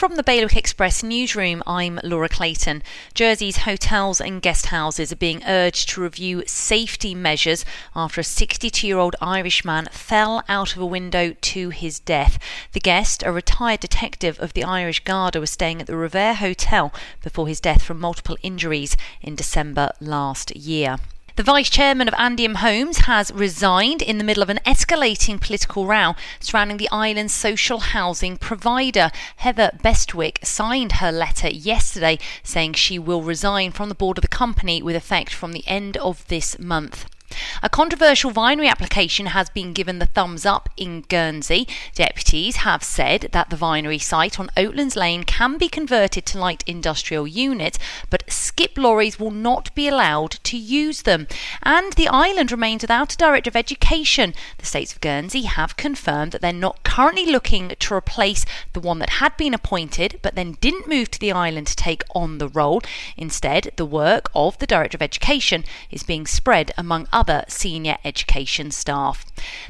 From the Bailiwick Express newsroom, I'm Laura Clayton. Jersey's hotels and guest houses are being urged to review safety measures after a 62 year old Irishman fell out of a window to his death. The guest, a retired detective of the Irish Garda, was staying at the Revere Hotel before his death from multiple injuries in December last year. The vice chairman of Andium Homes has resigned in the middle of an escalating political row surrounding the island's social housing provider. Heather Bestwick signed her letter yesterday saying she will resign from the board of the company with effect from the end of this month. A controversial vinery application has been given the thumbs up in Guernsey. Deputies have said that the vinery site on Oatlands Lane can be converted to light industrial units, but skip lorries will not be allowed to use them. And the island remains without a Director of Education. The states of Guernsey have confirmed that they're not currently looking to replace the one that had been appointed but then didn't move to the island to take on the role. Instead, the work of the Director of Education is being spread among other senior education staff.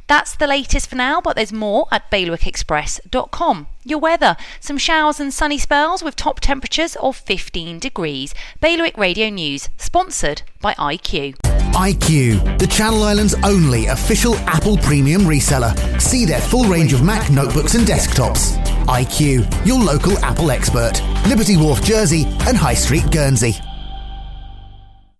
That's the latest for now, but there's more at bailiwickexpress.com. Your weather some showers and sunny spells with top temperatures of 15 degrees. Bailiwick Radio News, sponsored by IQ. IQ, the Channel Islands' only official Apple premium reseller. See their full range of Mac notebooks and desktops. IQ, your local Apple expert. Liberty Wharf, Jersey, and High Street, Guernsey.